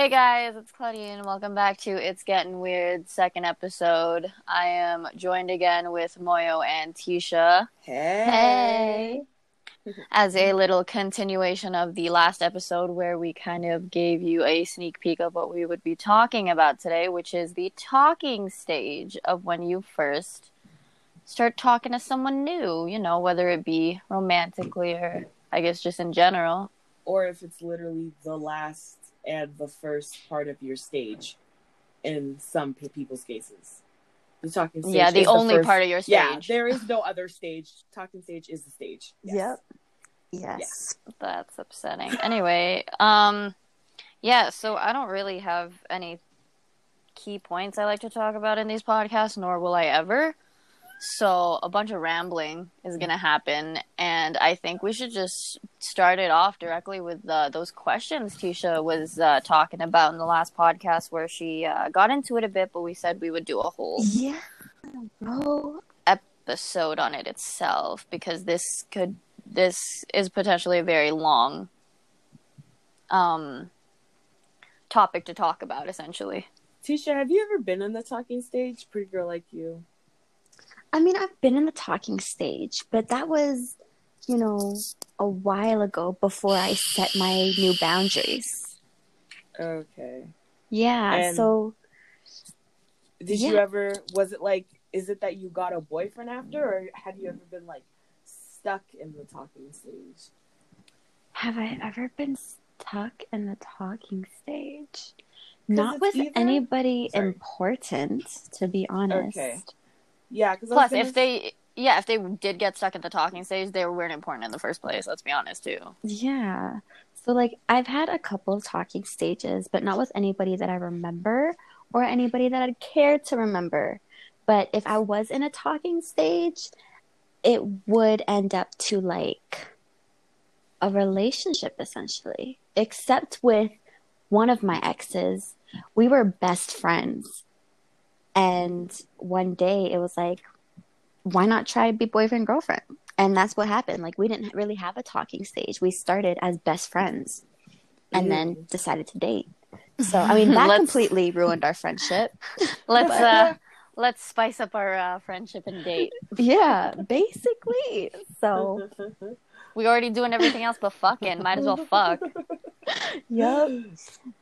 Hey guys, it's Claudine. Welcome back to It's Getting Weird, second episode. I am joined again with Moyo and Tisha Hey. as a little continuation of the last episode where we kind of gave you a sneak peek of what we would be talking about today, which is the talking stage of when you first start talking to someone new, you know, whether it be romantically or I guess just in general. Or if it's literally the last and the first part of your stage in some people's cases. The talking stage. yeah, the is only first- part of your stage. Yeah, there is no other stage. Talking stage is the stage. Yes. Yes. That's upsetting. Anyway, um yeah, so I don't really have any key points I like to talk about in these podcasts, nor will I ever. So a bunch of rambling is gonna happen, and I think we should just start it off directly with uh, those questions Tisha was uh, talking about in the last podcast, where she uh, got into it a bit, but we said we would do a whole Yeah. Bro. episode on it itself because this could this is potentially a very long um topic to talk about essentially Tisha, have you ever been on the talking stage? Pretty girl like you. I mean, I've been in the talking stage, but that was, you know, a while ago before I set my new boundaries. Okay. Yeah. And- so, Did you ever? Was it like? Is it that you got a boyfriend after, or had you ever been like stuck in the talking stage? have I ever been stuck in the talking stage? Not with either- anybody Sorry. important, to be honest. Okay. Yeah, because plus if they yeah if they did get stuck at the talking stage they weren't important in the first place let's be honest too Yeah. So like I've had a couple of talking stages, but not with anybody that I remember or anybody that I'd care to remember. But if I was in a talking stage, it would end up to like a relationship essentially. Except with one of my exes, we were best friends. And one day it was like, why not try to be boyfriend girlfriend? And that's what happened. Like we didn't really have a talking stage. We started as best friends and then decided to date. So I mean that completely ruined our friendship. let's uh let's spice up our uh, friendship and date Yeah, basically. So we already doing everything else but fucking might as well fuck yep.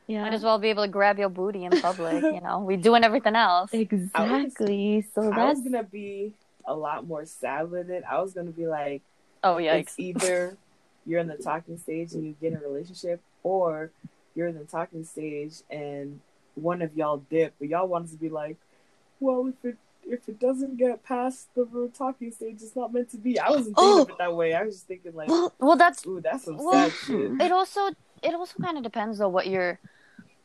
Yeah. might as well be able to grab your booty in public you know we doing everything else Exactly. So I that's was gonna be a lot more sad with it. I was gonna be like, oh yikes it's either you're in the talking stage and you get in a relationship, or you're in the talking stage and one of y'all dip, but y'all wanted to be like, well, if it if it doesn't get past the talking stage, it's not meant to be. I wasn't thinking Oh. of it that way. I was just thinking like, well well that's ooh, that's some Well, sad shit. it also it also kind of depends on what you're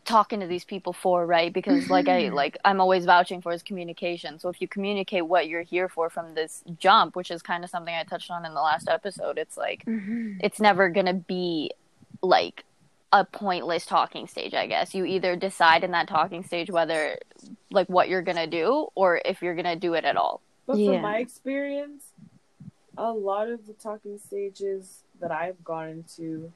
talking to these people for right because like i Mhm. like i'm always vouching for is communication so if you communicate what you're here for from this jump which is kind of something i touched on in the last episode it's like Mhm. it's never gonna be like a pointless talking stage i guess you either decide in that talking stage whether like what you're gonna do or if you're gonna do it at all But Yeah. from my experience, a lot of the talking stages that I've gone into,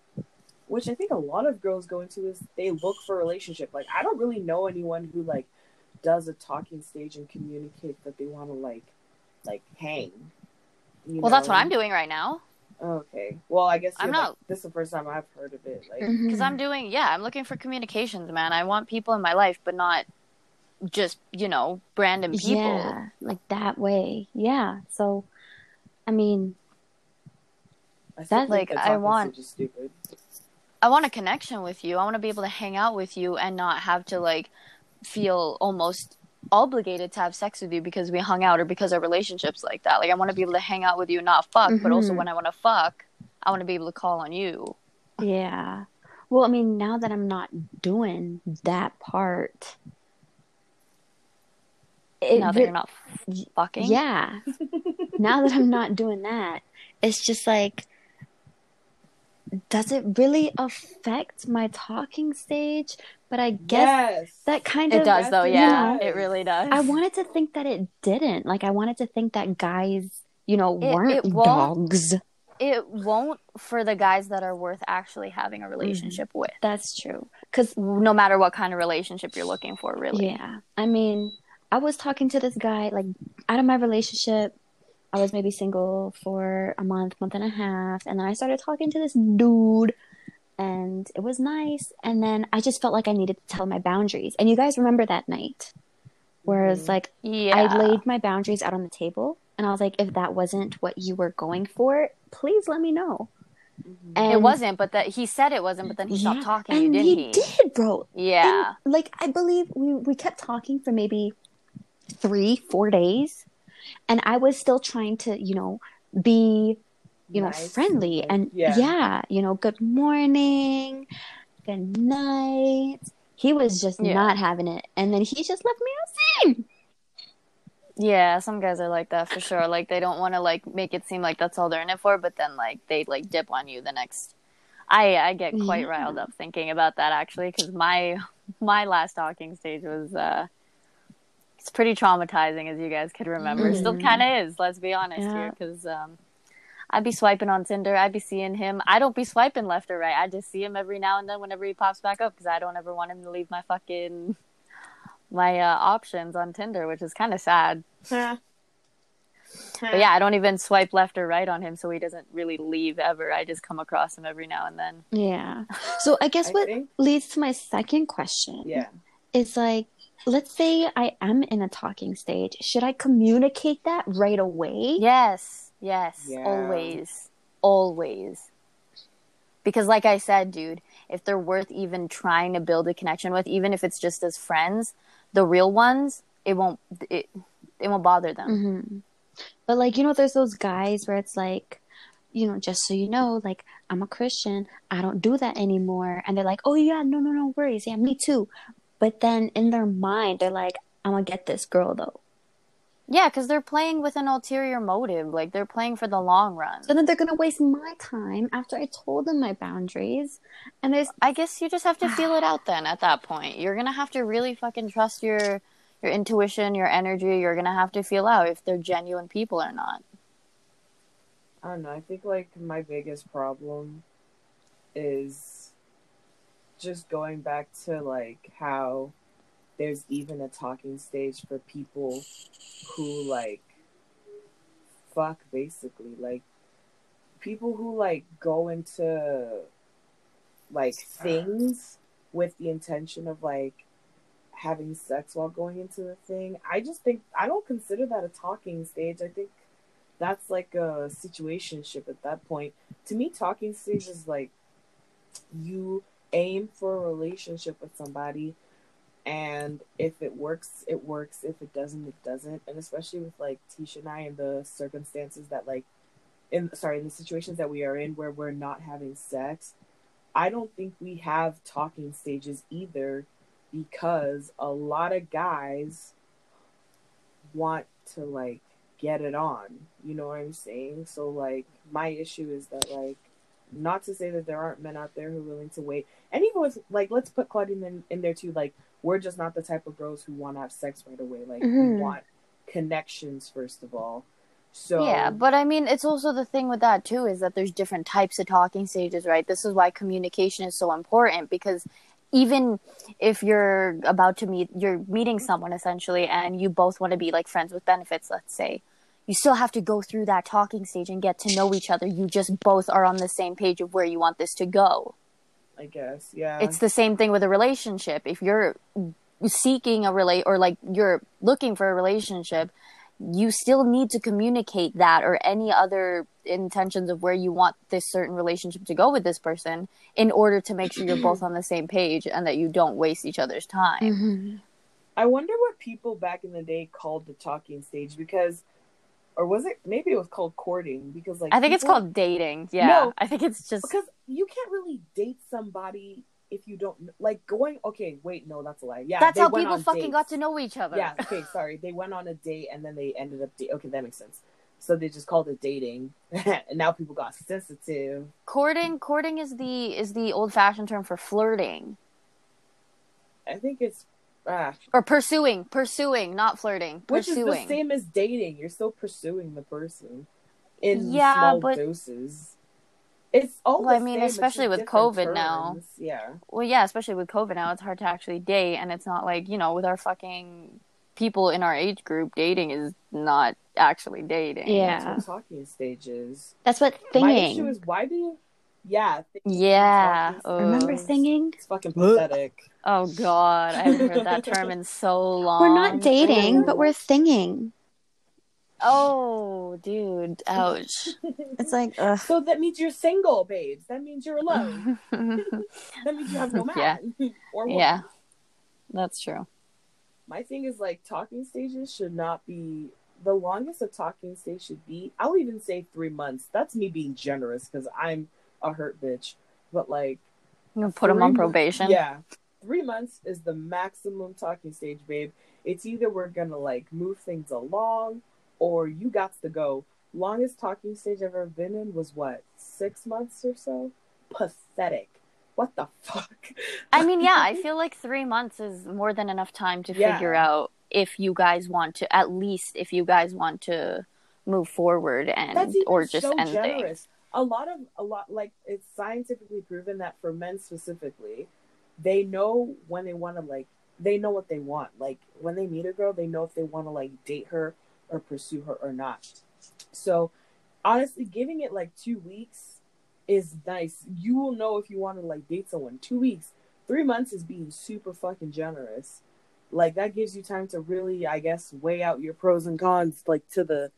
which I think a lot of girls go into, is they look for a relationship. Like I don't really know anyone who like does a talking stage and communicate that they want to like like hang. you well that's what i'm doing right now Okay. Well, I guess I'm you're, like, not- this is the first time I've heard of it. Like, because Mhm. I'm doing yeah, I'm looking for communications, man. I want people in my life, but not just you know random people. Yeah, like that way. Yeah. So, I mean, I still That's- like, I want- stage stupid. I want a connection with you. I want to be able to hang out with you and not have to like feel almost obligated to have sex with you because we hung out or because our relationships like that. Like I want to be able to hang out with you, not fuck, but also Mhm. when I want to fuck, I want to be able to call on you. yeah. Well, I mean, now that I'm not doing that part, it now that you're not fucking. Yeah. now that I'm not doing that, it's just like, does it really affect my talking stage? But I guess yes. that kind It of it does though. Yeah, does. it really does. I wanted to think that it didn't. Like I wanted to think that guys, you know, It- weren't it won't. dogs. it won't for the guys that are worth actually having a relationship mm-hmm. with. That's true. Because, No matter what kind of relationship you're looking for, really. yeah, I mean, I was talking to this guy, like, out of my relationship. I was maybe single for a month, month and a half. And then I started talking to this dude, and it was nice. And then I just felt like I needed to tell my boundaries. And you guys remember that night? Whereas, Mhm. like, Yeah. I laid my boundaries out on the table. And I was like, if that wasn't what you were going for, please let me know. Mhm. And it wasn't, but that he said it wasn't, but then he stopped talking, and didn't he? did, bro. Yeah. And, like I believe we we kept talking for maybe three, four days, and I was still trying to, you know, be, you know, Nice. friendly and yeah. yeah. you know, good morning, good night. He was just Yeah. not having it, and then he just left me unseen. Yeah, some guys are like that for sure. Like they don't want to like make it seem like that's all they're in it for, but then like they like dip on you the next. I I get quite Yeah. riled up thinking about that actually because my my last talking stage was uh it's pretty traumatizing as you guys could remember. Still Mhm. kind of is. Let's be honest Yeah. here because um. I'd be swiping on Tinder. I'd be seeing him. I don't be swiping left or right. I just see him every now and then whenever he pops back up because I don't ever want him to leave my fucking my uh, options on Tinder, which is kind of sad. But yeah, I don't even swipe left or right on him, so he doesn't really leave ever. I just come across him every now and then. Yeah. So I guess I what think- leads to my second question. Yeah. is like let's say I am in a talking stage. Should I communicate that right away? Yes, yes, Yeah. always, always. Because, like I said, dude, if they're worth even trying to build a connection with, even if it's just as friends, the real ones, it won't it it won't bother them. hmm But like you know, there's those guys where it's like, you know, just so you know, like I'm a Christian, I don't do that anymore, and they're like, oh yeah, no, no, no worries, yeah, me too. But then in their mind, they're like, I'm gonna get this girl though. Yeah, because they're playing with an ulterior motive. Like they're playing for the long run. So then they're gonna waste my time after I told them my boundaries, and there's I guess you just have to feel it out then at that point. You're gonna have to really fucking trust your your intuition, your energy. You're gonna have to feel out if they're genuine people or not. I don't know. I think like my biggest problem is just going back to like how there's even a talking stage for people who like fuck basically like people who like go into like things with the intention of like having sex while going into the thing. I just think I don't consider that a talking stage. I think that's like a situationship at that point. To me, talking stage is like you aim for a relationship with somebody, and if it works, it works. If it doesn't, it doesn't. And especially with like Tisha and I and the circumstances that like in sorry, in the situations that we are in where we're not having sex, I don't think we have talking stages either because a lot of guys want to like get it on. You know what I'm saying? So like my issue is that like not to say that there aren't men out there who are willing to wait. And even with like let's put Claudine in, in there too, like we're just not the type of girls who want to have sex right away. Like Mhm. we want connections first of all. So Yeah, but I mean, it's also the thing with that too is that there's different types of talking stages, right? This is why communication is so important because even if you're about to meet, you're meeting someone essentially, and you both want to be like friends with benefits, let's say, you still have to go through that talking stage and get to know each other. You just both are on the same page of where you want this to go. I guess, yeah. It's the same thing with a relationship. If you're seeking a relate or like you're looking for a relationship, you still need to communicate that or any other intentions of where you want this certain relationship to go with this person in order to make sure you're both on the same page and that you don't waste each other's time. Mhm. I wonder what people back in the day called the talking stage because, or was it maybe it was called courting because like I think it's called dating. Yeah. No. I think it's just because you can't really date somebody if you don't like going. Okay, wait, no, that's a lie. Yeah, that's how people fucking dates. got to know each other. Yeah, okay, sorry, they went on a date and then they ended up. Da- okay, that makes sense. So they just called it dating, and now people got sensitive. Courting courting is the is the old fashioned term for flirting. I think it's ah, Or pursuing, pursuing, not flirting. which is the same as dating. You're still pursuing the person in Yeah, small but- doses. It's all. Well, I mean, same, especially with different COVID now. Yeah. Well, yeah, especially with COVID now, it's hard to actually date, and it's not like you know, with our fucking people in our age group, dating is not actually dating. Yeah. That's what talking stages. That's what My issue is why do you? Yeah. Yeah. Oh. Remember thinging? It's fucking pathetic. Oh God, I haven't heard that term in so long. We're not dating, but we're thinging. Oh, dude, ouch. It's like, ugh. So that means you're single, babes. That means you're alone. that means you have no man. Yeah. or woman. yeah, that's true. My thing is like talking stages should not be the longest a talking stage should be. I'll even say three months. That's me being generous because I'm a hurt bitch. But like, You put him on probation? Yeah, three months is the maximum talking stage, babe. It's either we're gonna like move things along, or you got to go. Longest talking stage I've ever been in was what six months or so. Pathetic. What the fuck? I mean, yeah, I feel like three months is more than enough time to Yeah. figure out if you guys want to, at least if you guys want to move forward and or just so end things. A lot of a lot like it's scientifically proven that for men specifically, they know when they want to like they know what they want. Like when they meet a girl, they know if they want to like date her or pursue her or not. So honestly, giving it like two weeks is nice. You will know if you want to like date someone. Two weeks, three months is being super fucking generous. Like that gives you time to really, I guess, weigh out your pros and cons, like to the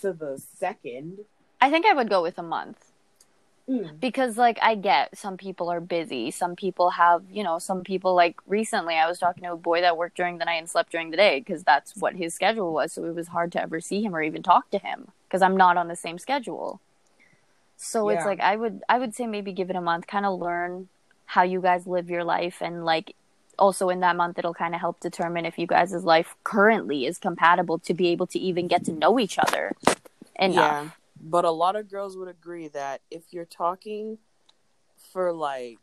to the second. I think I would go with a month. Mm. because like i get some people are busy. Some people have you know some people like recently i was talking to a boy that worked during the night and slept during the day because that's what his schedule was. So it was hard to ever see him or even talk to him because i'm not on the same schedule. So it's like i would i would say maybe give it a month kind of learn how you guys live your life and like also in that month it'll kind of help determine if you guys' life currently is compatible to be able to even get to know each other enough Yeah, but a lot of girls would agree that if you're talking for like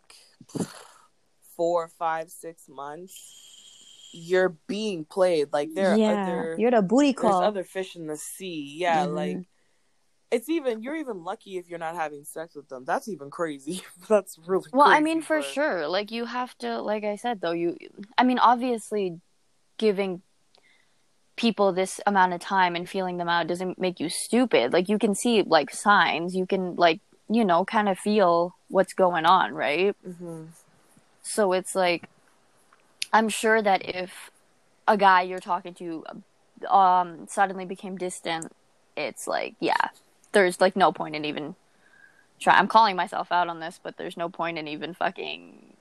four, five, six months, you're being played. Like there are yeah, other you're the booty call. there's call. other fish in the sea. Yeah, Mhm. like it's even you're even lucky if you're not having sex with them. That's even crazy. That's really Well, I crazy, mean, for but- sure. Like, you have to, like I said, though, you, I mean, obviously, giving people this amount of time and feeling them out doesn't make you stupid. Like, you can see, like, signs. You can, like, you know, kind of feel what's going on, right? Mhm. So it's like, I'm sure that if a guy you're talking to um, suddenly became distant, it's like, yeah, there's like no point in even try. I'm calling myself out on this, but there's no point in even fucking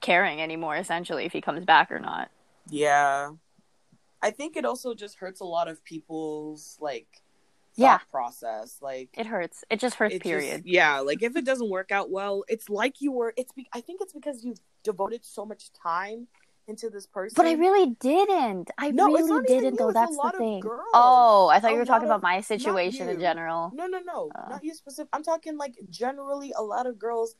caring anymore. Essentially, if he comes back or not. Yeah. I think it also just hurts a lot of people's like thought Yeah. process. Like It hurts. It just hurts. it just- period. yeah, like if it doesn't work out well, it's like you were. It's. Be, I think it's because you've devoted so much time into this person. But I really didn't. I No, really didn't, though. That's the thing. Oh, I thought A you were talking of- about my situation in general. No, no, no, Oh. not you specific. I'm talking like generally a lot of girls.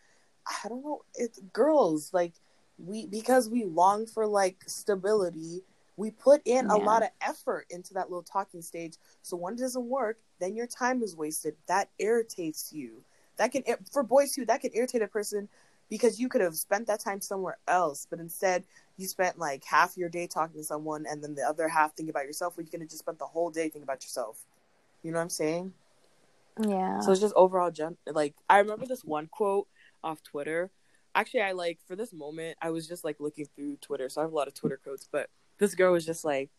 I don't know. It's girls like we because we long for like stability. We put in a lot of effort into that little talking stage. So when it doesn't work, then your time is wasted. That irritates you. That can for boys too. That can irritate a person because you could have spent that time somewhere else, but instead you spent like half your day talking to someone and then the other half thinking about yourself. When you could have just spent the whole day thinking about yourself. You know what I'm saying? Yeah. So it's just overall, gen- like I remember this one quote off Twitter. Actually, I like for this moment, I was just like looking through Twitter, so I have a lot of Twitter quotes. But this girl was just like,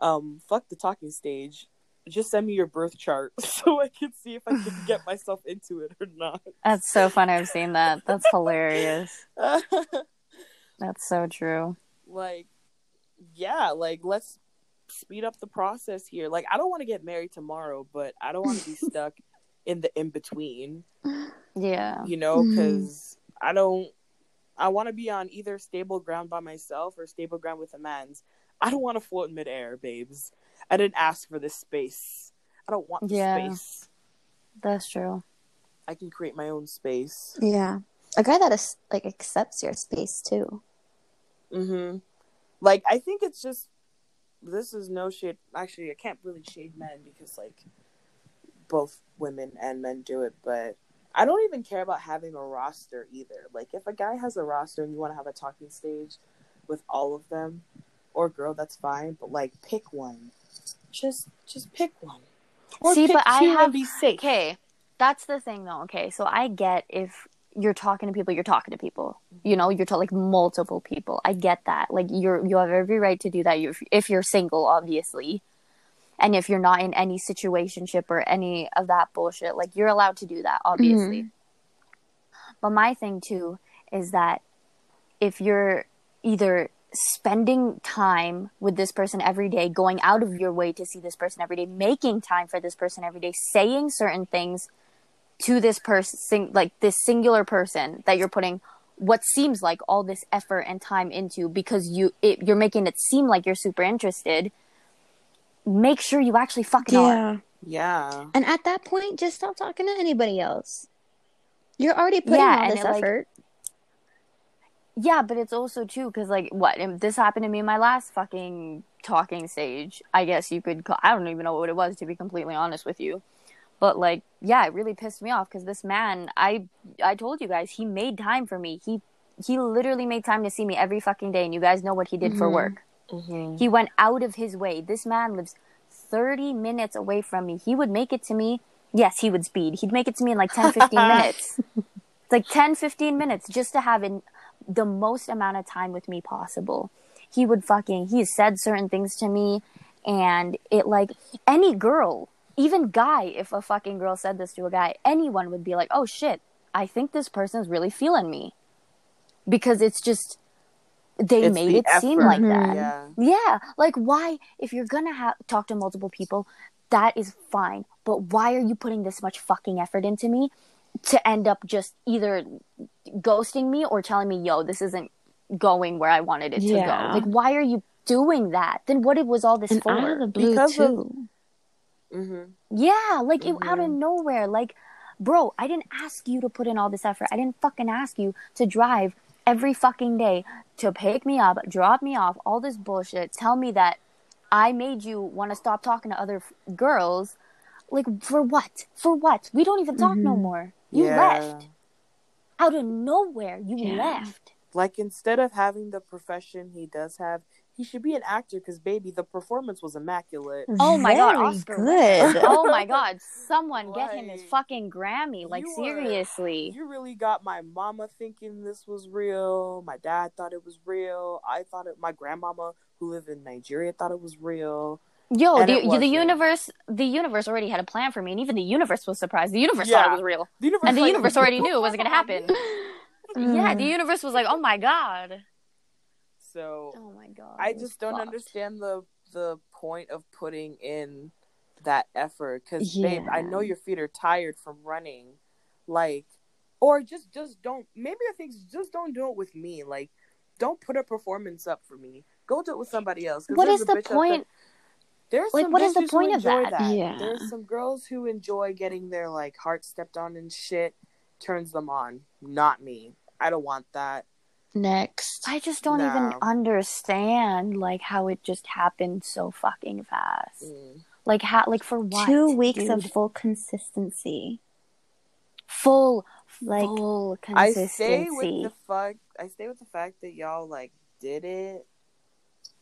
um, "Fuck the talking stage. Just send me your birth chart so I can see if I can get myself into it or not." That's so funny. I've seen that. That's hilarious. That's so true. like, yeah, like let's speed up the process here. Like, I don't want to get married tomorrow, but I don't want to be stuck in the in between. Yeah. you know, because I don't. I want to be on either stable ground by myself or stable ground with a man's. I don't want to float in midair, babes. I didn't ask for this space. I don't want the Yeah. space. That's true. I can create my own space. Yeah, a guy that is like accepts your space too. Hmm Like I think it's just this is no shade. Actually, I can't really shade men because like both women and men do it, but I don't even care about having a roster either. Like if a guy has a roster and you want to have a talking stage with all of them, or girl, that's fine. But like, pick one. Just just pick one. Or See, but I have- be safe. Okay, that's the thing though. Okay, so I get if you're talking to people, you're talking to people. You know, you're to like multiple people. I get that. Like you're you have every right to do that. You if you're single, obviously, and if you're not in any situationship or any of that bullshit, like you're allowed to do that, obviously. Mm-hmm. But my thing too is that if you're either spending time with this person every day, going out of your way to see this person every day, making time for this person every day, saying certain things to this person, like this singular person that you're putting what seems like all this effort and time into because you it, you're making it seem like you're super interested. Make sure you actually fucking are. Yeah. Yeah. And at that point, just stop talking to anybody else. You're already putting Yeah, all this it, like, effort. Yeah, but it's also too because like what this happened to me in my last fucking talking stage. I guess you could. Call, I don't even know what it was to be completely honest with you. But like, yeah, it really pissed me off because this man, I I told you guys, he made time for me. He he literally made time to see me every fucking day, and you guys know what he did for Mhm. work. Mm-hmm. He went out of his way. This man lives 30 minutes away from me. He would make it to me. Yes, he would speed. He'd make it to me in like 10, 15 minutes. It's like 10, 15 minutes just to have in the most amount of time with me possible. He would fucking, he said certain things to me and it like any girl, even guy, if a fucking girl said this to a guy, anyone would be like, oh shit, I think this person's really feeling me. Because it's just, they It's made the it seem like that. Yeah. Yeah, like why? If you're gonna ha- talk to multiple people, that is fine. But why are you putting this much fucking effort into me to end up just either ghosting me or telling me, "Yo, this isn't going where I wanted it to go"? Like, why are you doing that? Then what it was all this And for? out of the blue Because of- too. Mm-hmm. Yeah, like it out of Mhm. nowhere. Like, bro, I didn't ask you to put in all this effort. I didn't fucking ask you to drive every fucking day to pick me up, drop me off, all this bullshit. Tell me that I made you want to stop talking to other f- girls. Like, for what? For what? We don't even talk no Mhm. more. You yeah. left. Out of nowhere, you Yeah. left. Like instead of having the profession he does have, he should be an actor because baby, the performance was immaculate. Oh my God, Very Oscar good. oh my god, someone get him his fucking Grammy. Like, you were- seriously. You really got my mama thinking this was real. My dad thought it was real. I thought it. My grandmama, who lived in Nigeria, thought it was real. Yo, the, the universe, the universe already had a plan for me, and even the universe was surprised. The universe Yeah. thought it was real, The and the like, universe already knew it wasn't gonna happen. Yeah, the universe was like, "Oh my god." So Oh my god. I just don't fucked. understand the the point of putting in that effort because babe, I know your feet are tired from running, like, or just just don't. Maybe I think just don't do it with me. Like, don't put a performance up for me. Go do it with somebody else. What is the bitch out there- point? There's Like, some what is the point of enjoy that? Yeah. There's some girls who enjoy getting their like heart stepped on and shit. Turns them on. Not me. I don't want that. Next. I just don't even understand like how it just happened so fucking fast. Mm. Like how? Like for what? Two weeks of full consistency. full, Like, full I consistency. stay with the fact. I stay with the fact that y'all like did it,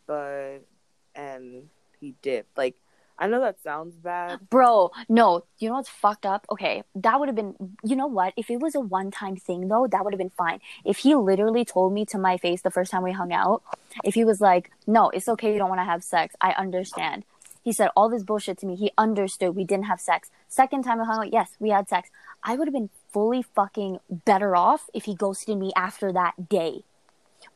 but and he did. Like I know that sounds bad. Bro, no, you know what's fucked up? Okay, that would have been, you know what? If it was a one time thing though, that would have been fine. If he literally told me to my face the first time we hung out, if he was like, no, it's okay, you don't want to have sex, I understand. He said all this bullshit to me. He understood we didn't have sex. Second time we hung out, yes, we had sex. I would have been fully fucking better off if he ghosted me after that day.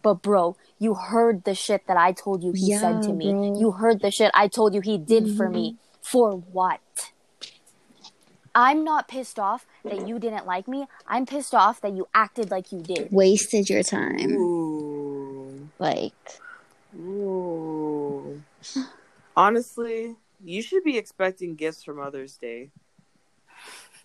But bro, you heard the shit that I told you he said to me. bro. Mm-hmm. You heard the shit I told you he did for me. For what? I'm not pissed off that you didn't like me. I'm pissed off that you acted like you did. wasted your time. Ooh, Like, ooh. Honestly, you should be expecting gifts for Mother's Day.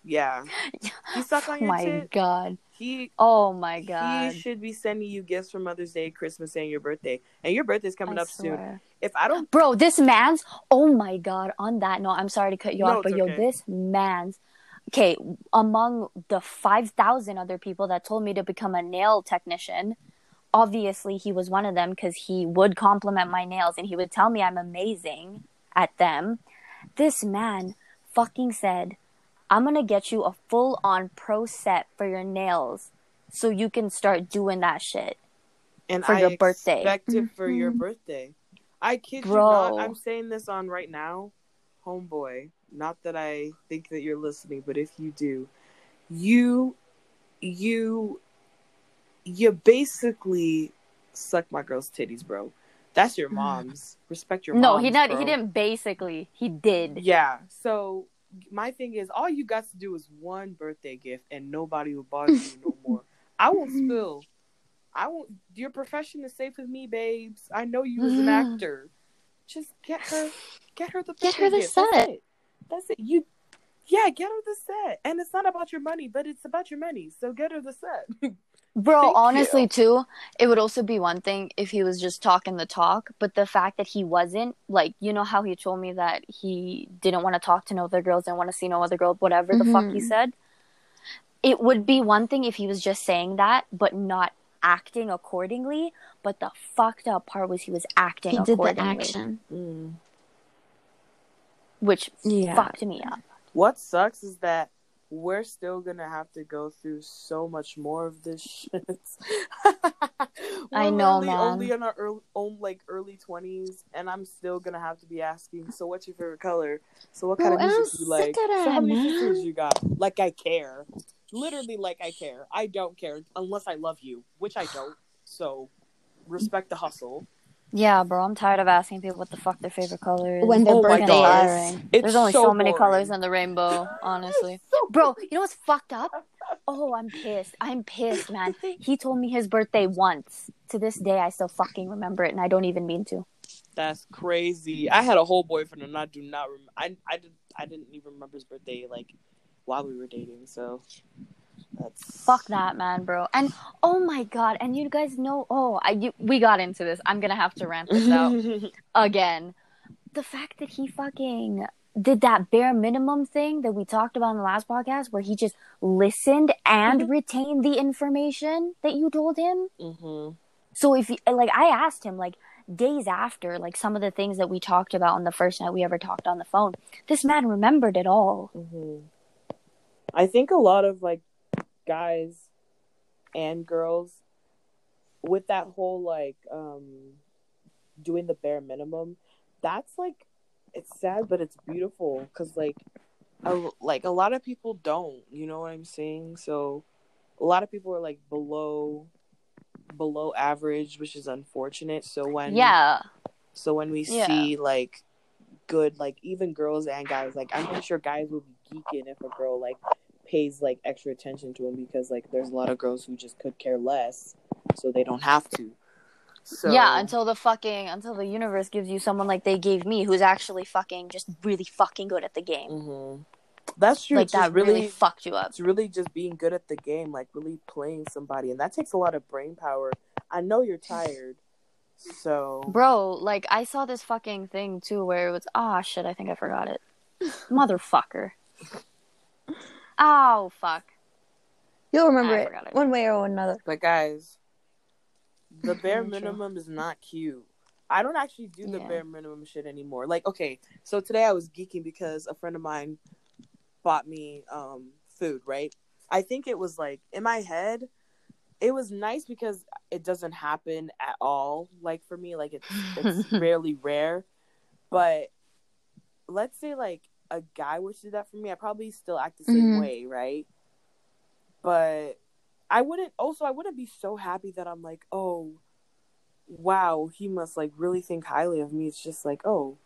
Yeah, he suck on Oh your my tit. god. He Oh my god. he should be sending you gifts for Mother's Day, Christmas, and your birthday. And your birthday's coming I up soon. If I don't, Bro, this man's oh my god, on that note, I'm sorry to cut you No, off, but it's yo, this man's okay, among the 5,000 other people that told me to become a nail technician, obviously he was one of them because he would compliment my nails and he would tell me I'm amazing at them. This man fucking said, I'm gonna get you a full on pro set for your nails so you can start doing that shit. and for I your birthday. expect it for your Mhm. birthday. I kid you not. I'm saying this on right now, homeboy. Not that I think that you're listening, but if you do, you, you, you basically suck my girl's titties, bro. That's your mom's. Respect your no, mom's, he not bro. he didn't basically. He did. Yeah. So my thing is, all you got to do is one birthday gift, and nobody will bother you no more. I won't spill. I won't. Your profession is safe with me, babes. I know you as an actor. Just get her, get her the Get her the gift. That's set. it. That's it. You, yeah, get her the set. And it's not about your money, but it's about your money. So get her the set. Bro, Thank honestly, you. too, it would also be one thing if he was just talking the talk, but the fact that he wasn't, like, you know how he told me that he didn't want to talk to no other girls, didn't want to see no other girls, whatever the fuck he Mhm. said. It would be one thing if he was just saying that, but not acting accordingly. But the fucked up part was he was acting He did the action. Mm. which Yeah. fucked me up. What sucks is that we're still gonna have to go through so much more of this shit. I know, literally man. Only in our early, own, like early twenties, and I'm still gonna have to be asking. So, what's your favorite color? So, what kind Bro, of music do you like? So, how many sisters you got? Like I care, literally, like I care. I don't care unless I love you, which I don't. So, respect the hustle. Yeah, bro, I'm tired of asking people what the fuck their favorite color is. When their Oh my Kinda birthday God. is. It's There's only so, so many colors in the rainbow, honestly. Bro, you know what's fucked up? Oh, I'm pissed. I'm pissed, man. He told me his birthday once. To this day, I still fucking remember it, and I don't even mean to. That's crazy. I had a whole boyfriend, and I do not. Rem- I I did. I didn't even remember his birthday like while we were dating. So that's Fuck that, man, bro. And oh my god, and you guys know. Oh, I you, we got into this. I'm gonna have to rant this out again. The fact that he fucking did that bare minimum thing that we talked about in the last podcast, where he just listened and retained the information that you told him. hmm So if you, like I asked him like days after like some of the things that we talked about on the first night we ever talked on the phone, this man remembered it all. hmm I think a lot of like guys and girls with that whole like um doing the bare minimum. That's like it's sad, but it's beautiful because like a, like a lot of people don't. You know what I'm saying? So a lot of people are like below below average, which is unfortunate. So when Yeah, So when we Yeah. see like good, like even girls and guys, like I'm pretty sure guys will be geeking if a girl like pays like extra attention to him because like there's a lot of girls who just could care less, so they don't have to. So yeah. Until the fucking until the universe gives you someone like they gave me, who's actually fucking just really fucking good at the game. Mhm. that's true. like that really, fucked you up. it's really just being good at the game, like really playing somebody, and that takes a lot of brain power. I know you're tired, so Bro, like I saw this fucking thing too where it was ah shit, I think I forgot it. Motherfucker. Oh fuck. You'll remember I it it. one way or another. But guys, the bare minimum is not cute. I don't actually do the Yeah. bare minimum shit anymore. Like, okay, so today I was geeking because a friend of mine bought me um food, right? I think it was like in my head, it was nice because it doesn't happen at all. Like for me, like it's it's rarely rare. But let's say like a guy were to do that for me, I probably still act the same Mhm. way, right? But I wouldn't also I wouldn't be so happy that I'm like, oh wow, he must like really think highly of me. It's just like, oh,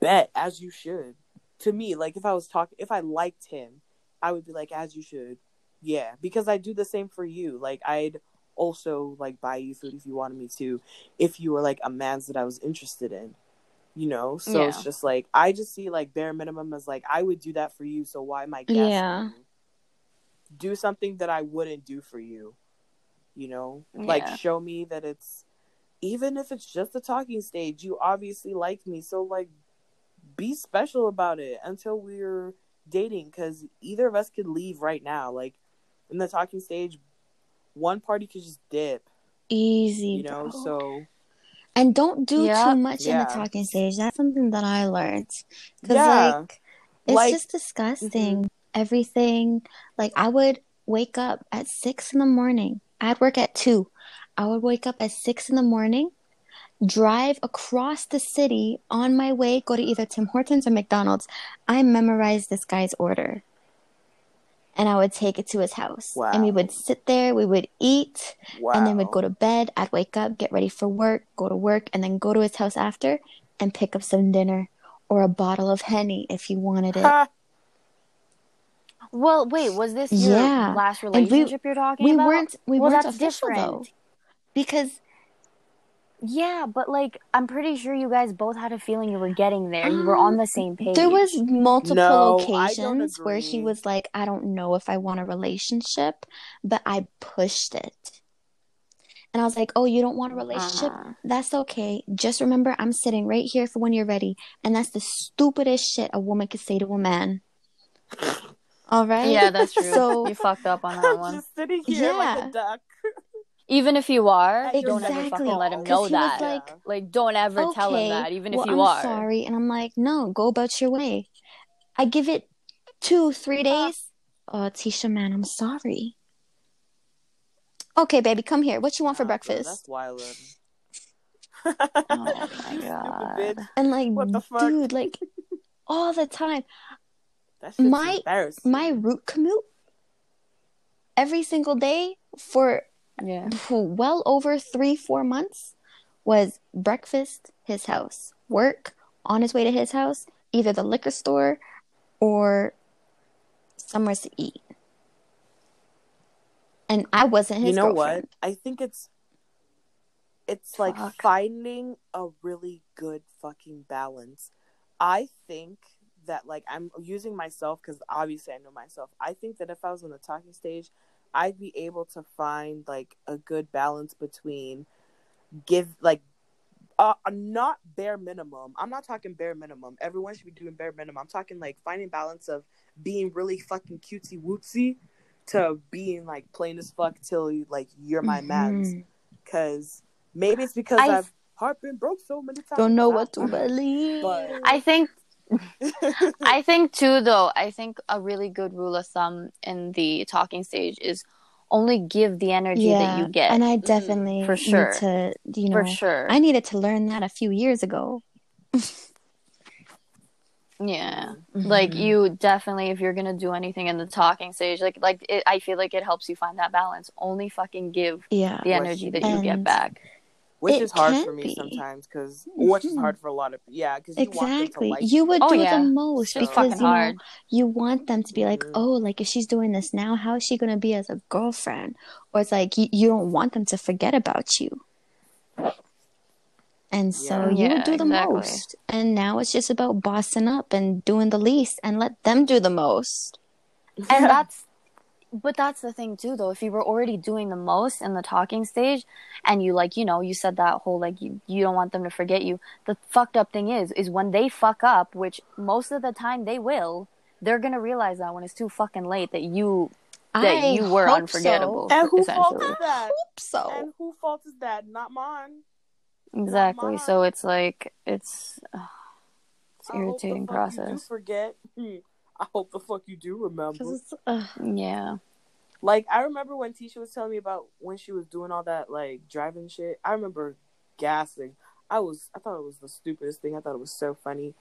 bet as you should. To me, like if I was talking if I liked him, I would be like, as you should. Yeah. Because I do the same for you. Like I'd also like buy you food if you wanted me to, if you were like a man's that I was interested in. You know? So Yeah. it's just like I just see like bare minimum as like I would do that for you, so why am I guessing Yeah. Do something that I wouldn't do for you. You know? Like show me that it's even if it's just a talking stage, you obviously like me. So like be special about it until we're dating because either of us could leave right now. Like in the talking stage, one party could just dip. Easy, You know, bro. so And don't do Yeah. too much in the talking stage. That's something that I learned. Because, Yeah. like, it's Like- just disgusting. Mm-hmm. Everything. Like, I would wake up at six in the morning. I'd work at two. I would wake up at six in the morning, drive across the city on my way, go to either Tim Hortons or McDonald's. I memorized this guy's order. And I would take it to his house. And we would sit there, we would eat, wow. and then we'd go to bed. I'd wake up, get ready for work, go to work, and then go to his house after and pick up some dinner or a bottle of Henny if he wanted it. Ha! Well, wait, was this your Yeah. last we- relationship you're talking We about? weren't we well, weren't that's official different. though. Because Yeah, but like I'm pretty sure you guys both had a feeling you were getting there. You were on the same page. there was multiple No, occasions where he was like, I don't know if I want a relationship, but I pushed it. And I was like, Oh, you don't want a relationship? Uh-huh. That's okay. Just remember, I'm sitting right here for when you're ready. And that's the stupidest shit a woman could say to a man. All right? Yeah, that's true. So- you fucked up on that I'm one. just sitting here like a duck. Even if you are, Exactly. don't ever fucking let him know that. like, Like, don't ever tell him that, even if you I'm are. sorry. And I'm like, no, go about your way. I give it two, three days. Oh, Tisha, man, I'm sorry. Okay, baby, come here. What you want for oh, Nah, bro, breakfast? That's wild. Oh my god. bitch. And like, What the fuck? dude, like, all the time. That shit's My- embarrassing. My route commute every single day for Yeah. well over three, four months was breakfast, his house, work, on his way to his house, either the liquor store or somewhere to eat. And I wasn't his you know girlfriend. what? I think it's it's like finding a really good fucking balance. I think that like I'm using myself because obviously I know myself. I think that if I was on the talking stage, I'd be able to find like a good balance between give like uh not bare minimum. I'm not talking bare minimum. Everyone should be doing bare minimum. I'm talking like finding balance of being really fucking cutesy wootsy to being like plain as fuck till you like you're my man's Mhm. because maybe it's because I- I've heart been broke so many times. Don't know what to believe. But- I think I think too though, I think a really good rule of thumb in the talking stage is only give the energy that you get. And I definitely For sure. need to, you know, for sure. I needed to learn that a few years ago. yeah. Like Mhm. you definitely if you're going to do anything in the talking stage, like like it, I feel like it helps you find that balance. Only fucking give Yeah. the energy that you get back. Which It is hard for me be. sometimes because which is hard for a lot of yeah because you want them Exactly. to like you would Oh, do yeah. the most So- because fucking you know you want them to be like, Mhm. oh, like if she's doing this now, how is she gonna be as a girlfriend? Or it's like you, you don't want them to forget about you. And so Yeah. you Yeah, would do the exactly. most. And now it's just about bossing up and doing the least and let them do the most. and that's but that's the thing too though. If you were already doing the most in the talking stage and you like you know you said that whole like you, you don't want them to forget you the fucked up thing is is when they fuck up which most of the time they will they're gonna realize that when it's too fucking late that you that I you were hope unforgettable and who fault essentially. is that? Hope so. and who fault is that? Not mine. Exactly. So mine. it's like it's uh, it's I irritating fuck you process. forget. Hmm. I hope the fuck you do remember. it's, ugh. yeah Like I remember when Tisha was telling me about when she was doing all that like driving shit. I remember gasping. I was I thought it was the stupidest thing. I thought it was so funny.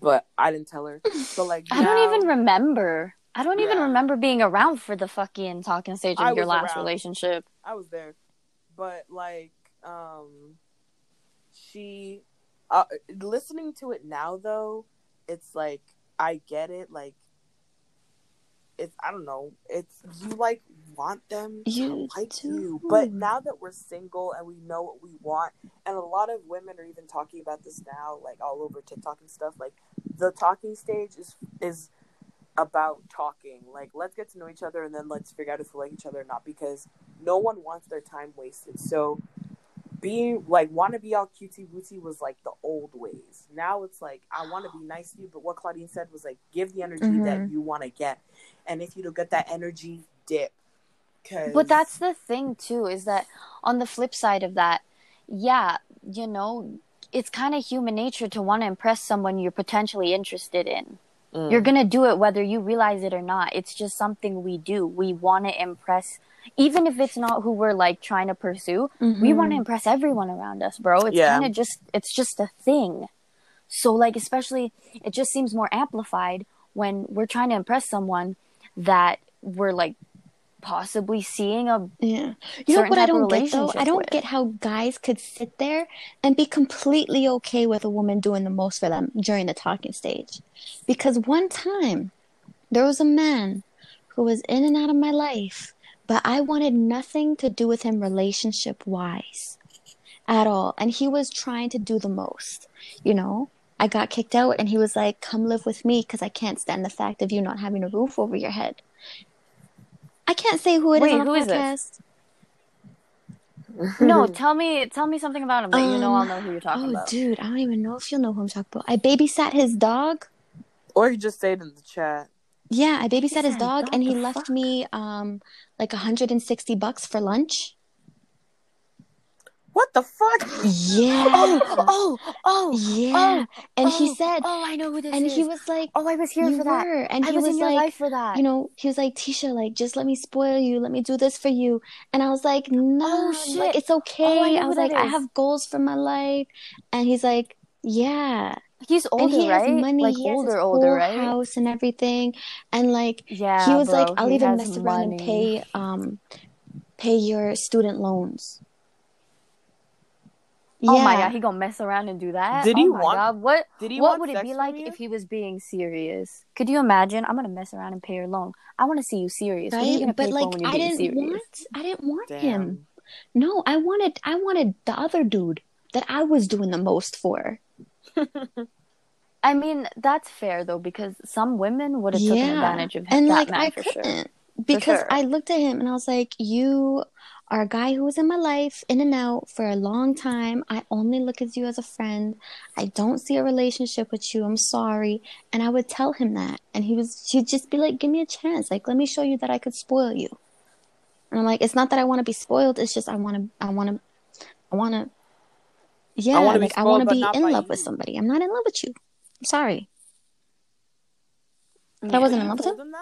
But I didn't tell her. But like i don't even remember i don't even remember being around for the fucking talking stage I of your last around. relationship I was there. But like um she uh, listening to it now though, it's like I get it like it's I don't know. It's you like want them You to like do. you. But now that we're single and we know what we want and a lot of women are even talking about this now like all over TikTok and stuff like the talking stage is is about talking. Like let's get to know each other and then let's figure out if we like each other or not because no one wants their time wasted. So being like want to be all cutesy booty was like the old ways. Now it's like I want to be nice to you, but what Claudine said was like give the energy Mhm. that you want to get, and if you don't get that energy, dip. Cause But that's the thing too, is that on the flip side of that, yeah, you know, it's kind of human nature to want to impress someone you're potentially interested in. Mm. You're gonna do it whether you realize it or not. It's just something we do. We want to impress, even if it's not who we're like trying to pursue. We want to mm-hmm. impress everyone around us, bro. It's Yeah. kind of just, it's just a thing. So like, especially, it just seems more amplified when we're trying to impress someone that we're like possibly seeing a Yeah. You know what I don't get though? I don't with. get how guys could sit there and be completely okay with a woman doing the most for them during the talking stage. Because one time there was a man who was in and out of my life, but I wanted nothing to do with him relationship wise at all. And he was trying to do the most, you know? I got kicked out and he was like, come live with me because I can't stand the fact of you not having a roof over your head. I can't say who it is Wait, on a who is this? podcast. No, tell me, tell me something about him that you know. I'll Um, know who you're talking oh, about. dude, I don't even know if you'll know who I'm talking about. I babysat his dog. or you just stayed in the chat. Yeah, I babysat his dog, dog, and he left fuck? me um like 160 bucks for lunch. What the fuck? Yeah. oh, oh, yeah. and he oh, said, "Oh, I know who this and is." he was like, "Oh, I was here for that. were. And I he was, was in your like, life for that." you know, he was like, Tisha, like, just let me spoil you. Let me do this for you. And I was like, no, Oh, like, shit. it's okay. Oh, I I was like, I have goals for my life. And he's like, yeah. He's older, and he right? has money. Like he has older, his older, whole right? house and everything. And like, Yeah, he was bro, like, I'll even has mess around and pay, um, pay your student loans. Oh my god, he gonna mess around and do that? Did oh he my want- God. What? Did he what want would it be like you? if he was being serious? Could you imagine? I'm gonna mess around and pay your loan. I want to see you serious. What are you But like, for when you're I didn't serious? want, I didn't want Damn. him. No, I wanted, I wanted the other dude that I was doing the most for. I mean, that's fair though, because some women would have taken advantage of him. and that like I couldn't because sure. I looked at him and I was like, "You are a guy who was in my life, in and out for a long time. I only look at you as a friend. I don't see a relationship with you. I'm sorry." And I would tell him that, and he was he'd just be like, "Give me a chance. Like, let me show you that I could spoil you." And I'm like, "It's not that I want to be spoiled. It's just I want to. I want to. I want to." Yeah, wanna be like I want to be in love with somebody. I'm not in love with you. I'm sorry. But I wasn't in love with him. him?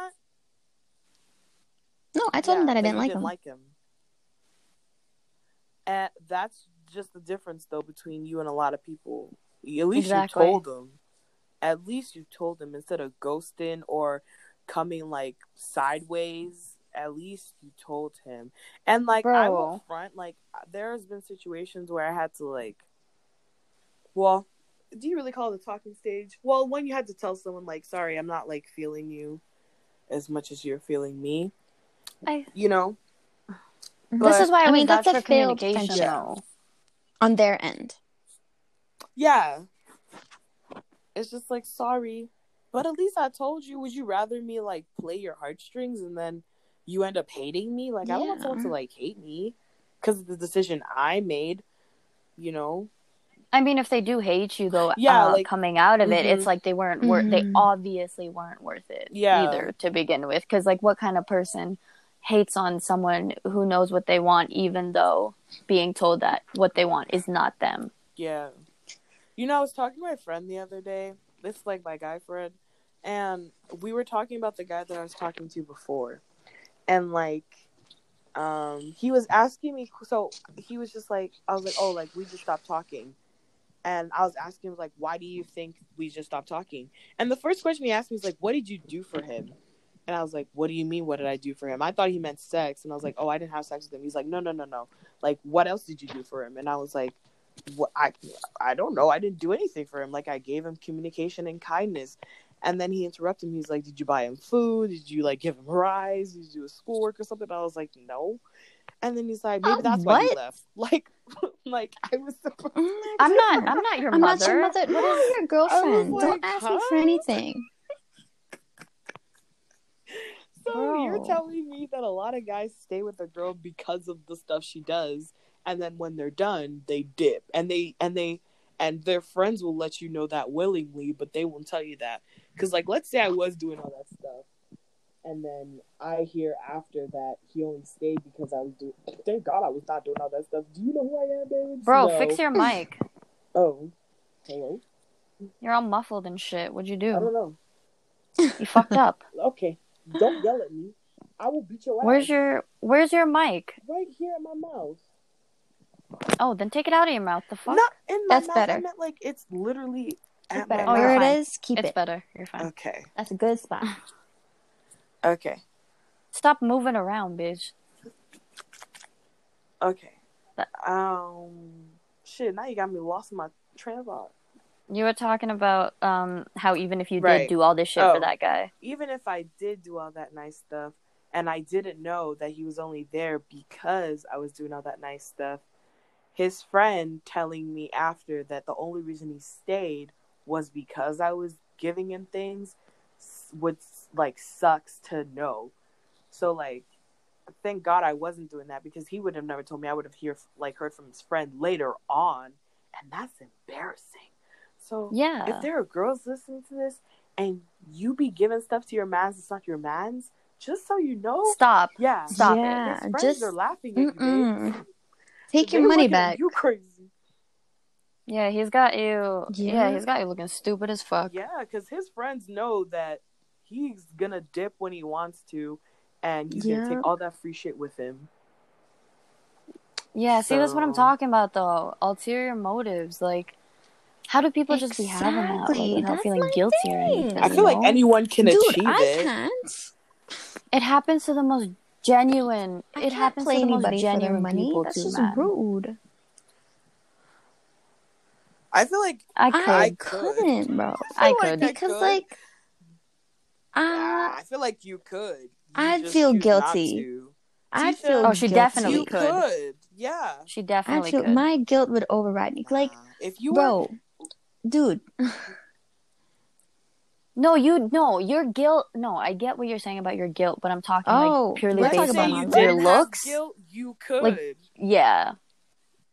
No, I told him that I didn't like you him. And that's just the difference, though, between you and a lot of people. At least Exactly. you told them. At least you told them instead of ghosting or coming like sideways. At least you told him. And like I will front, like uh, there has been situations where I had to like, well, do you really call it a talking stage? Well, when you had to tell someone like, sorry, I'm not like feeling you as much as you're feeling me. I, You know, this But- is why I, I mean, was that's a for failed communication, friendship. on their end. Yeah. It's just like sorry. But at least I told you, would you rather me like play your heartstrings and then you end up hating me? Like I don't want someone to like hate me because of the decision I made, you know? I mean, if they do hate you, though, Yeah, uh, like- coming out of it, Mhm. it's like they weren't worth. They Mhm. obviously weren't worth it. Yeah. Either to begin with, because like, what kind of person hates on someone who knows what they want, even though being told that what they want is not them? Yeah. You know, I was talking to my friend the other day. This is like my guy friend. And we were talking about the guy that I was talking to before. And like um he was asking me so he was just like I was like, Oh, like we just stopped talking. And I was asking him like, why do you think we just stopped talking? And the first question he asked me was like, What did you do for him? And I was like, What do you mean what did I do for him? I thought he meant sex and I was like, Oh, I didn't have sex with him. He's like, No, no, no, no. Like what else did you do for him? And I was like, what I I don't know. I didn't do anything for him. Like I gave him communication and kindness. And then he interrupted me. He's like, Did you buy him food? Did you like give him rides? Did you do his schoolwork or something? I was like, No. And then he's like, Maybe Uh, that's why he left. Like like I was supposed I'm not. I'm not your mother I'm not your mother. What is your girlfriend? like, Don't ask me for anything. So you're telling me that a lot of guys stay with a girl because of the stuff she does, and then when they're done, they dip, and they and they and their friends will let you know that willingly, but they won't tell you that because, like, let's say I was doing all that stuff, and then I hear after that he only stayed because I was doing. Thank God I was not doing all that stuff. Do you know who I am, babe? Bro, No. fix your mic. Oh, hello. You're all muffled and shit. What'd you do? I don't know. You fucked up. Okay, don't yell at me. I will beat your ass. Where's your Where's your mic? right here in my mouth? Oh, then take it out of your mouth. The fuck? Not in my That's mouth. I better. meant like it's literally That's at my better. Oh, you're Where it fine. is, keep it's it. better. You're fine. Okay. That's a good spot. Okay. Stop moving around, bitch. Okay. Um. Shit. Now you got me lost in my train of thought. You were talking about um how even if you Right. did do all this shit Oh. for that guy. Even if I did do all that nice stuff, and I didn't know that he was only there because I was doing all that nice stuff, his friend telling me after that the only reason he stayed was because I was giving him things would like sucks to know. So like thank God I wasn't doing that because he would have never told me. I would have hear like heard from his friend later on, and that's embarrassing. So Yeah. if there are girls listening to this and you be giving stuff to your mans, it's not your mans. Just so you know, Stop. yeah, Stop it. yeah, His friends just are laughing at you. mm-mm. babe. take your money back. You crazy? Yeah, he's got you. Yeah, Yeah. he's got you looking stupid as fuck. Yeah, because his friends know that he's gonna dip when he wants to, and he's gonna take all that free shit with him. Yeah, see, that's what I'm talking about, though. Ulterior motives. Like, how do people just be having that like, without That's feeling my guilty or anything? I you feel like anyone can Dude, achieve I it. can't. it happens to the most genuine. I it happens to the most anybody for genuine money. people That's too, just man. rude. I feel like I could. I I could. couldn't, bro. I feel could. like Because could. like, Ah, uh, I feel like you could. You I'd just feel guilty. I Tisha, feel Oh, she guilty. definitely You could. could. Yeah. she I definitely feel could. my guilt would override me. Like, Nah. if you were bro, dude, No, you no, your guilt. No, I get what you're saying about your guilt, but I'm talking Oh, like purely based about on your looks. guilt, you could. Like, Yeah,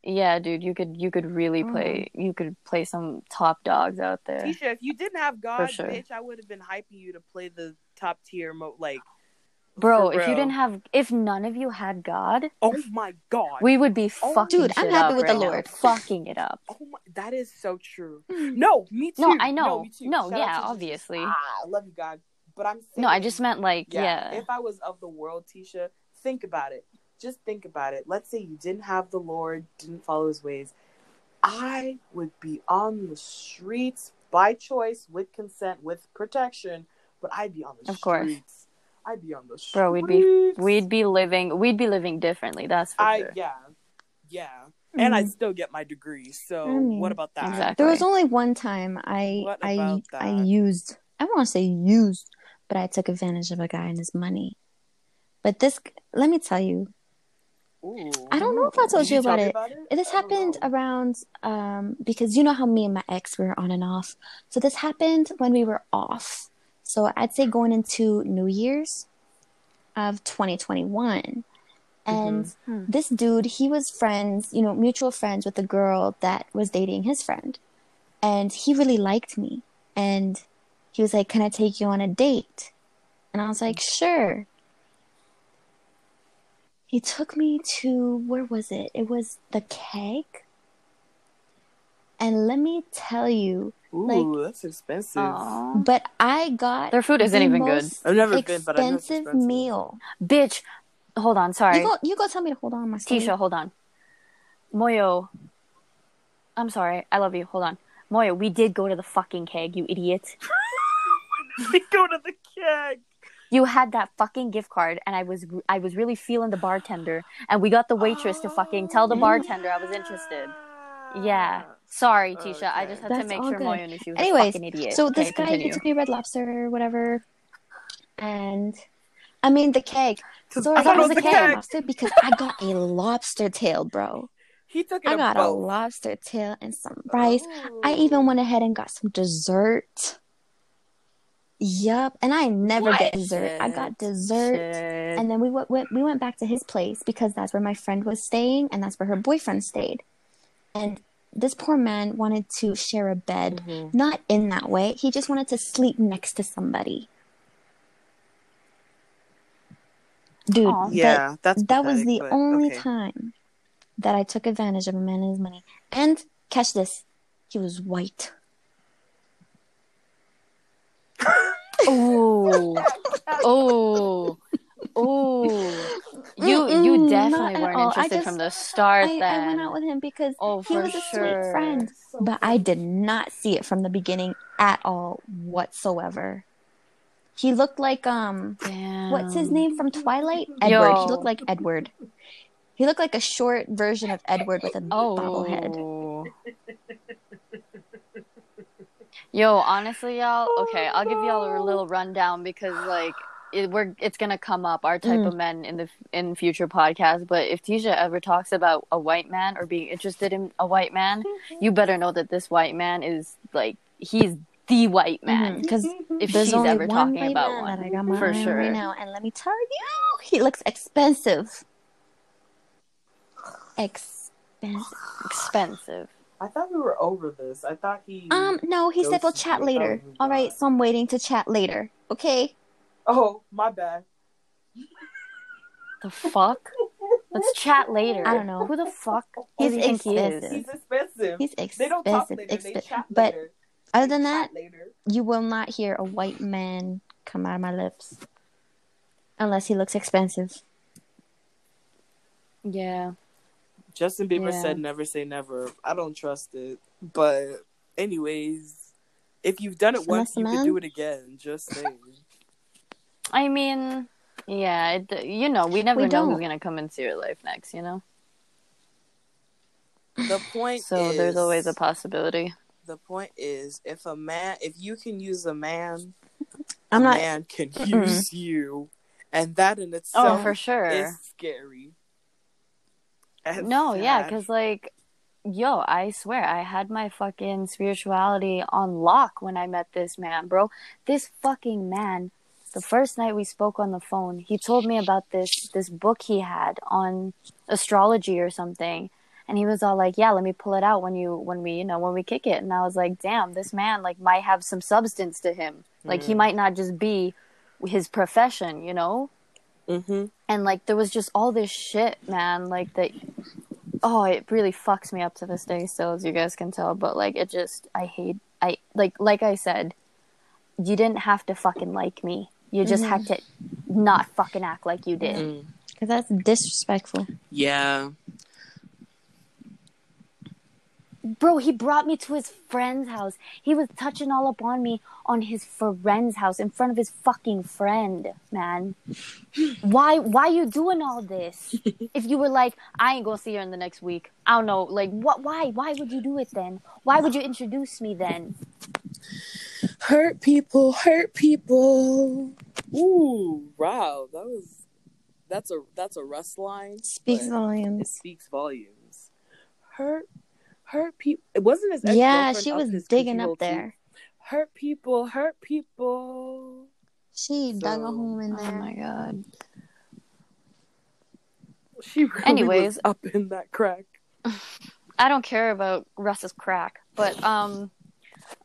yeah, dude, you could you could really Mm. play. You could play some top dogs out there. Tisha, if you didn't have God, sure. bitch, I would have been hyping you to play the top tier mo like Bro, for if you didn't have, if none of you had God, Oh my god. we would be Oh, fucking dude, I'm happy up with the right now. Lord. fucking it up. Oh my that is so true. Mm. No, me too. No, I know. me too. No, yeah, to obviously. Ah, I love you, God. But I'm saying No, I just meant like, yeah, If I was of the world, Tisha, think about it. Just think about it. Let's say you didn't have the Lord, didn't follow his ways. I would be on the streets by choice, with consent, with protection, but I'd be on the streets. Of course. I'd be on the streets. Bro, we'd be- we'd be living, we'd be living differently. That's for I sure. yeah. Yeah. And Mhm. I'd still get my degree. So I mean, what about that? Exactly. There was only one time I I about I used I don't want to say used, but I took advantage of a guy and his money. But this, let me tell you, Ooh. I don't know if I told Did you about it. about it? This happened know. around um because you know how me and my ex were on and off. So this happened when we were off. So I'd say going into New Year's of 2021. And Mhm. this dude, he was friends, you know, mutual friends with a girl that was dating his friend. And he really liked me. And he was like, "Can I take you on a date?" And I was like, "Sure." He took me to where was it? It was the keg. And let me tell you, Ooh, like- that's expensive. Aw. but I got Their food isn't the even good. I've never been, but I know it's expensive expensive. meal. Bitch, hold on, sorry. You go, you go. Tell me to hold on, my Tisha, hold on. Moyo, I'm sorry. I love you. Hold on. Moyo, we did go to the fucking keg, you idiot. we go to the keg. You had that fucking gift card, and I was I was really feeling the bartender, and we got the waitress to fucking tell the bartender I was interested. Yeah. Sorry, Tisha. I just had to make sure good. Moyo knew she was Anyways, a fucking idiot. So this Okay, guy, he continue. took me Red Lobster or whatever, and I mean the keg. So I I thought got it was the the keg keg. lobster because I got a lobster tail, bro. He took it I a got a lobster tail and some rice. I even went ahead and got some dessert. Yup, and I never What? get dessert. I got dessert, Shit. and then we went, went we went back to his place because that's where my friend was staying, and that's where her boyfriend stayed. And this poor man wanted to share a bed, Mhm. not in that way. He just wanted to sleep next to somebody. Dude, Aw. but Yeah, that's that was the but only okay. time that I took advantage of a man and his money. And catch this, he was white. Oh, oh, oh. You you Mm-mm, definitely weren't all. Interested just- from the start. I, then I went out with him because Oh, he was a sure. sweet friend. But I did not see it from the beginning at all whatsoever. He looked like um Damn. what's his name from Twilight? Edward. Yo. He looked like Edward. He looked like a short version of Edward with a bobblehead. Oh. Yo, honestly, y'all. Okay, I'll give y'all a little rundown because like it, we're it's gonna come up our type Mm. of men in the in future podcasts. But if Tisha ever talks about a white man or being interested in a white man, you better know that this white man is like he's the white man. Because If Mm-hmm. there's she's ever talking about one, that I got my for sure. right now, and let me tell you, he looks expensive. Expensive. expensive. I thought we were over this. I thought he. Um, no, he said we'll chat you. I thought later. All right, so I'm waiting to chat later. Okay. Oh, my bad. The fuck? Let's chat later. I don't know. Who the fuck He's does he think he expensive. He's expensive. He's they don't talk expensive. later. They expe- chat but later. other than that, later. you will not hear a white man come out of my lips unless he looks expensive. Yeah. Justin Bieber Yeah. said never say never. I don't trust it. But anyways, if you've done it Unless once, the you can do it again. Just saying. I mean, yeah, it, you know, we never We know who's don't. gonna come into your life next, you know. The point So is, there's always a possibility. the point is if a man if you can use a man, I'm a not. man can use you. And that in itself, Oh, itself for sure. is scary. And No, yeah, because like, yo, I swear, I had my fucking spirituality on lock when I met this man, bro. This fucking man. The first night we spoke on the phone, he told me about this this book he had on astrology or something, and he was all like, "Yeah, let me pull it out when you when we you know when we kick it." And I was like, "Damn, this man like might have some substance to him. Like he Mhm. might not just be his profession, you know." Mhm. and like there was just all this shit man like that oh it really fucks me up to this day still as you guys can tell but like it just i hate i like like i said you didn't have to fucking like me you just Mhm. had to not fucking act like you did Mm. Because that's disrespectful. Yeah. Bro he brought me to his friend's house he was touching all up on me on his friend's house in front of his fucking friend man why why you doing all this if you were like i ain't gonna see her in the next week i don't know like what why why would you do it then why would you introduce me then Hurt people, hurt people. Ooh, wow, that was that's a that's a Russ line. Speaks but It volumes. speaks volumes. Hurt, hurt people. It wasn't his. Yeah, she was digging up too? there. Hurt people, hurt people. She dug a hole in oh there. my god She really Anyways. was up in that crack. i don't care about russ's crack but um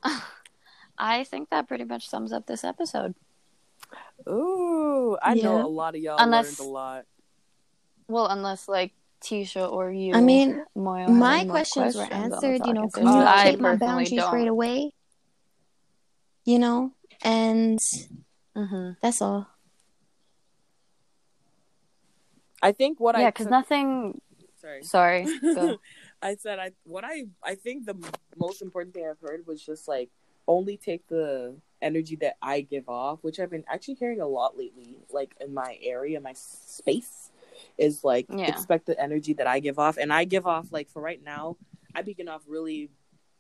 i think that pretty much sums up this episode Ooh, I know a lot of y'all Unless- learned a lot. well unless like tisha or you I mean, Moyo my any questions were questions on the answered. You know, talking stage. I communicate my boundaries don't. right away. You know, and Mhm. that's all. I think what I yeah because nothing sorry. sorry go. I said I what I I think the most important thing I've heard was just like only take the energy that I give off, which I've been actually hearing a lot lately, like in my area, my space, is like Yeah. expect the energy that I give off, and I give off like for right now, I begin off really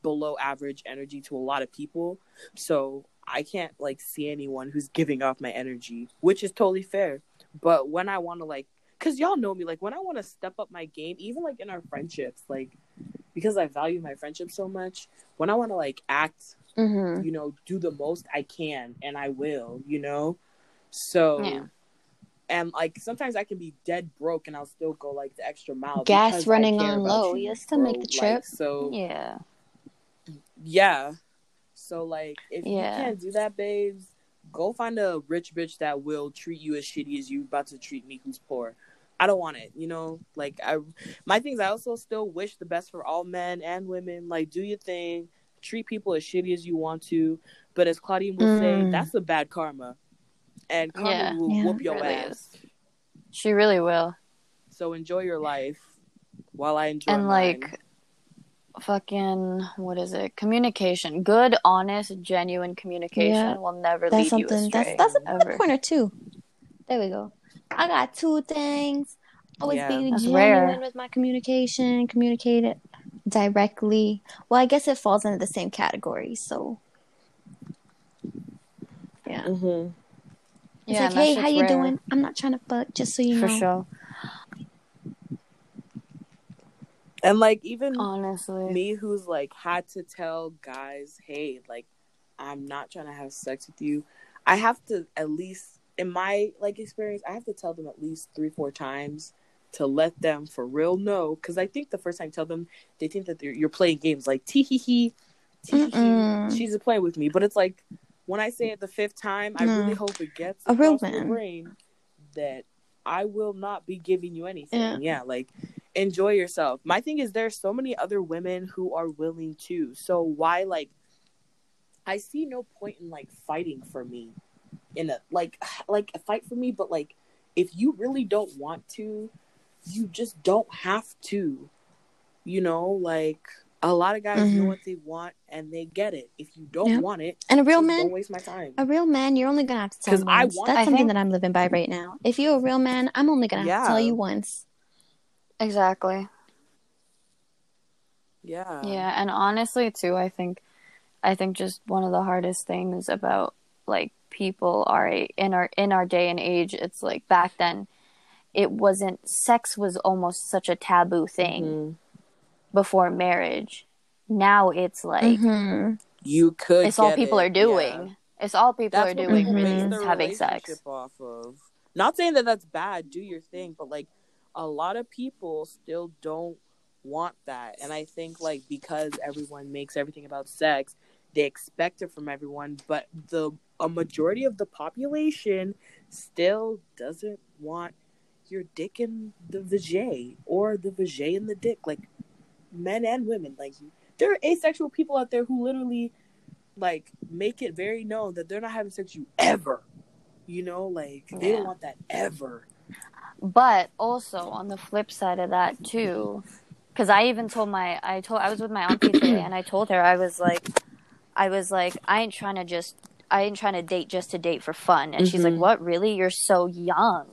below average energy to a lot of people, so I can't like see anyone who's giving off my energy, which is totally fair. But when I want to like because y'all know me like when i want to step up my game even like in our friendships like because i value my friendship so much when i want to like act Mm-hmm. you know, do the most I can and I will, you know? So Yeah. And like sometimes I can be dead broke and I'll still go like the extra mile. Gas running on low. you, You still make the bro. Like, trip. so Yeah. yeah. So like if Yeah. you can't do that, babes, go find a rich bitch that will treat you as shitty as you about to treat me who's poor. I don't want it, you know. Like I, my things. I also still wish the best for all men and women. Like do your thing, treat people as shitty as you want to. But as Claudine would say, Mm. that's a bad karma, and karma Yeah. will Yeah. whoop your Really ass. She really will. So enjoy your life while I enjoy and mine. like fucking what is it communication good honest genuine communication Yeah. will never That's lead you something. That's astray that's a good ever pointer too. There we go. I got two things. Always Yeah. being That's genuine rare. with my communication. Communicate it directly. Well, I guess it falls into the same category. So, yeah. Mhm. It's Yeah, like, hey, how you rare. doing? I'm not trying to fuck, just so you for know. For sure and like even honestly me who's like had to tell guys, hey, like I'm not trying to have sex with you. I have to at least in my like experience, I have to tell them at least three, four times to let them for real know. Because I think the first time I tell them, they think that you're playing games like tee hee hee, tee hee hee. She's a play with me, but it's like when I say it the fifth time, I No. really mm. hope it gets A real man. brain that I will not be giving you anything. Yeah. yeah, like enjoy yourself. My thing is there's so many other women who are willing to. So why like I see no point in like fighting for me in a like like a fight for me, but like if you really don't want to, you just don't have to. You know, like a lot of guys Mhm. know what they want and they get it. If you don't Yep. want it, And a real man, don't waste my time. a real man, you're only gonna have to tell 'Cause I once. want- That's I something think- that I'm living by right now. If you're a real man, I'm only gonna have to tell you once. exactly Yeah. yeah and honestly too i think i think just one of the hardest things about like people are in our in our day and age it's like back then it wasn't sex was almost such a taboo thing Mhm. Before marriage now it's like Mhm. You could. it's all people it, are doing yeah. it's all people That's are doing people base Mhm. is having sex off of. Not saying that that's bad. Do your thing, but like a lot of people still don't want that, and I think like because everyone makes everything about sex, they expect it from everyone, but the a majority of the population still doesn't want your dick in the vajay or the vajay in the dick, like men and women. Like there are asexual people out there who literally like make it very known that they're not having sex with you ever. You know, like they don't want that ever. but also on the flip side of that too because i even told my i told i was with my auntie today and i told her i was like i was like i ain't trying to just i ain't trying to date just to date for fun and she's like Mhm. what really you're so young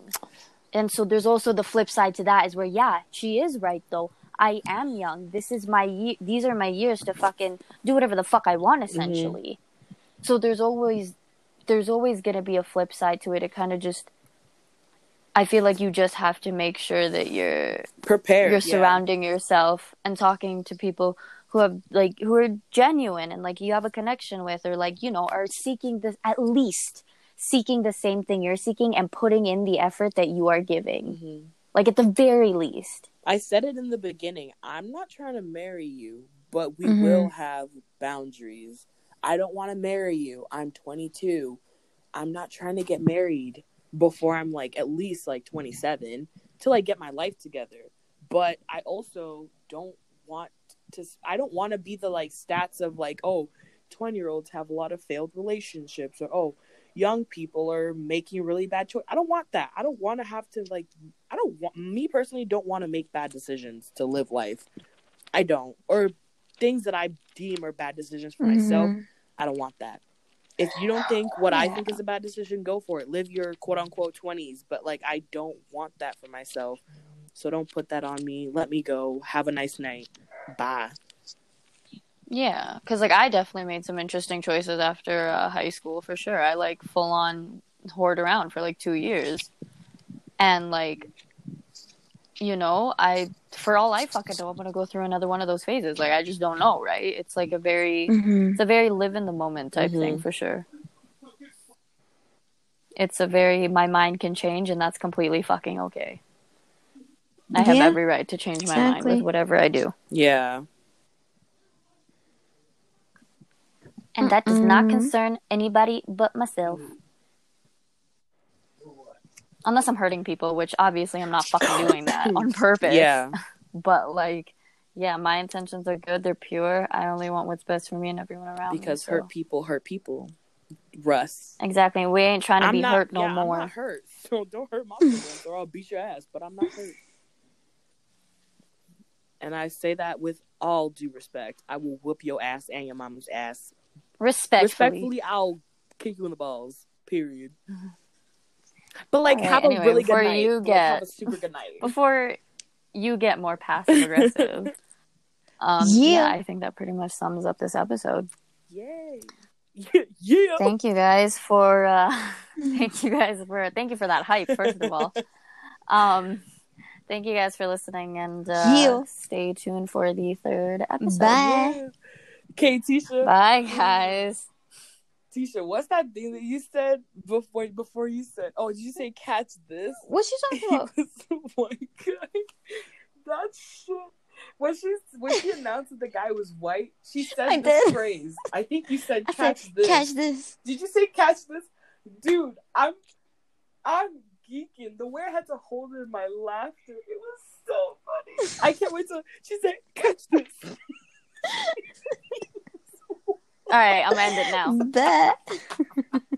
and so there's also the flip side to that is where yeah she is right though i am young this is my ye- these are my years to fucking do whatever the fuck i want essentially so there's always there's always going to be a flip side to it it kind of just I feel like you just have to make sure that you're Prepared. you're yeah. surrounding yourself and talking to people who have like who are genuine and like you have a connection with or like you know are seeking this at least seeking the same thing you're seeking and putting in the effort that you are giving Mhm. Like at the very least I said it in the beginning. I'm not trying to marry you, but we Mhm. will have boundaries. I don't want to marry you. I'm 22. I'm not trying to get married before I'm like at least like 27 till I get my life together. But I also don't want to I don't want to be the like stats of like oh 20 year olds have a lot of failed relationships or oh young people are making really bad choices. I don't want that. I don't want to have to like I don't want me personally don't want to make bad decisions to live life. I don't. Or things that I deem are bad decisions for myself. Mhm. I don't want that. If you don't think what I think is a bad decision, go for it. Live your quote unquote 20s, but like I don't want that for myself. So don't put that on me. Let me go. Have a nice night. Bye. Yeah because like i definitely made some interesting choices after uh, high school for sure i like full on whored around for like two years and like you know, I for all I fucking know, I'm gonna go through another one of those phases. Like I just don't know, right? It's like a very Mhm. it's a very live in the moment type Mhm. thing for sure. It's a very my mind can change and that's completely fucking okay. I have Yeah, every right to change my mind with whatever I do. Yeah. And that does not concern anybody but myself. Unless I'm hurting people, which obviously I'm not fucking doing that on purpose. Yeah. But like, yeah, my intentions are good. They're pure. I only want what's best for me and everyone around me. Because so- hurt people hurt people. Russ. Exactly. We ain't trying to I'm be not, hurt no yeah, more. I'm not hurt. So don't hurt my feelings or I'll beat your ass, but I'm not hurt. And I say that with all due respect. I will whoop your ass and your mama's ass. Respectfully. Respectfully, I'll kick you in the balls. Period. But like, Alright, have anyway, a really good before night. you Like, have get- a super good night. Before you get more passive aggressive. um, Yeah. yeah, I think that pretty much sums up this episode. Yay! yeah. Thank you guys for uh thank you guys for thank you for that hype first of all. Um thank you guys for listening and uh Yeah. stay tuned for the third episode. Bye. Yeah. Okay, Tisha. Bye guys. Tisha, what's that thing that you said before? Before you said, "Oh, did you say catch this?" What's she talking about? white guy. That shit. When she when she announced that the guy was white, she said I this did. phrase. I think you said I catch said, this. catch this. Did you say catch this? Dude, I'm I'm geeking. The way I had to hold in my laughter, it was so funny. I can't wait till she said catch this. All right, I'm gonna end it now. Bet.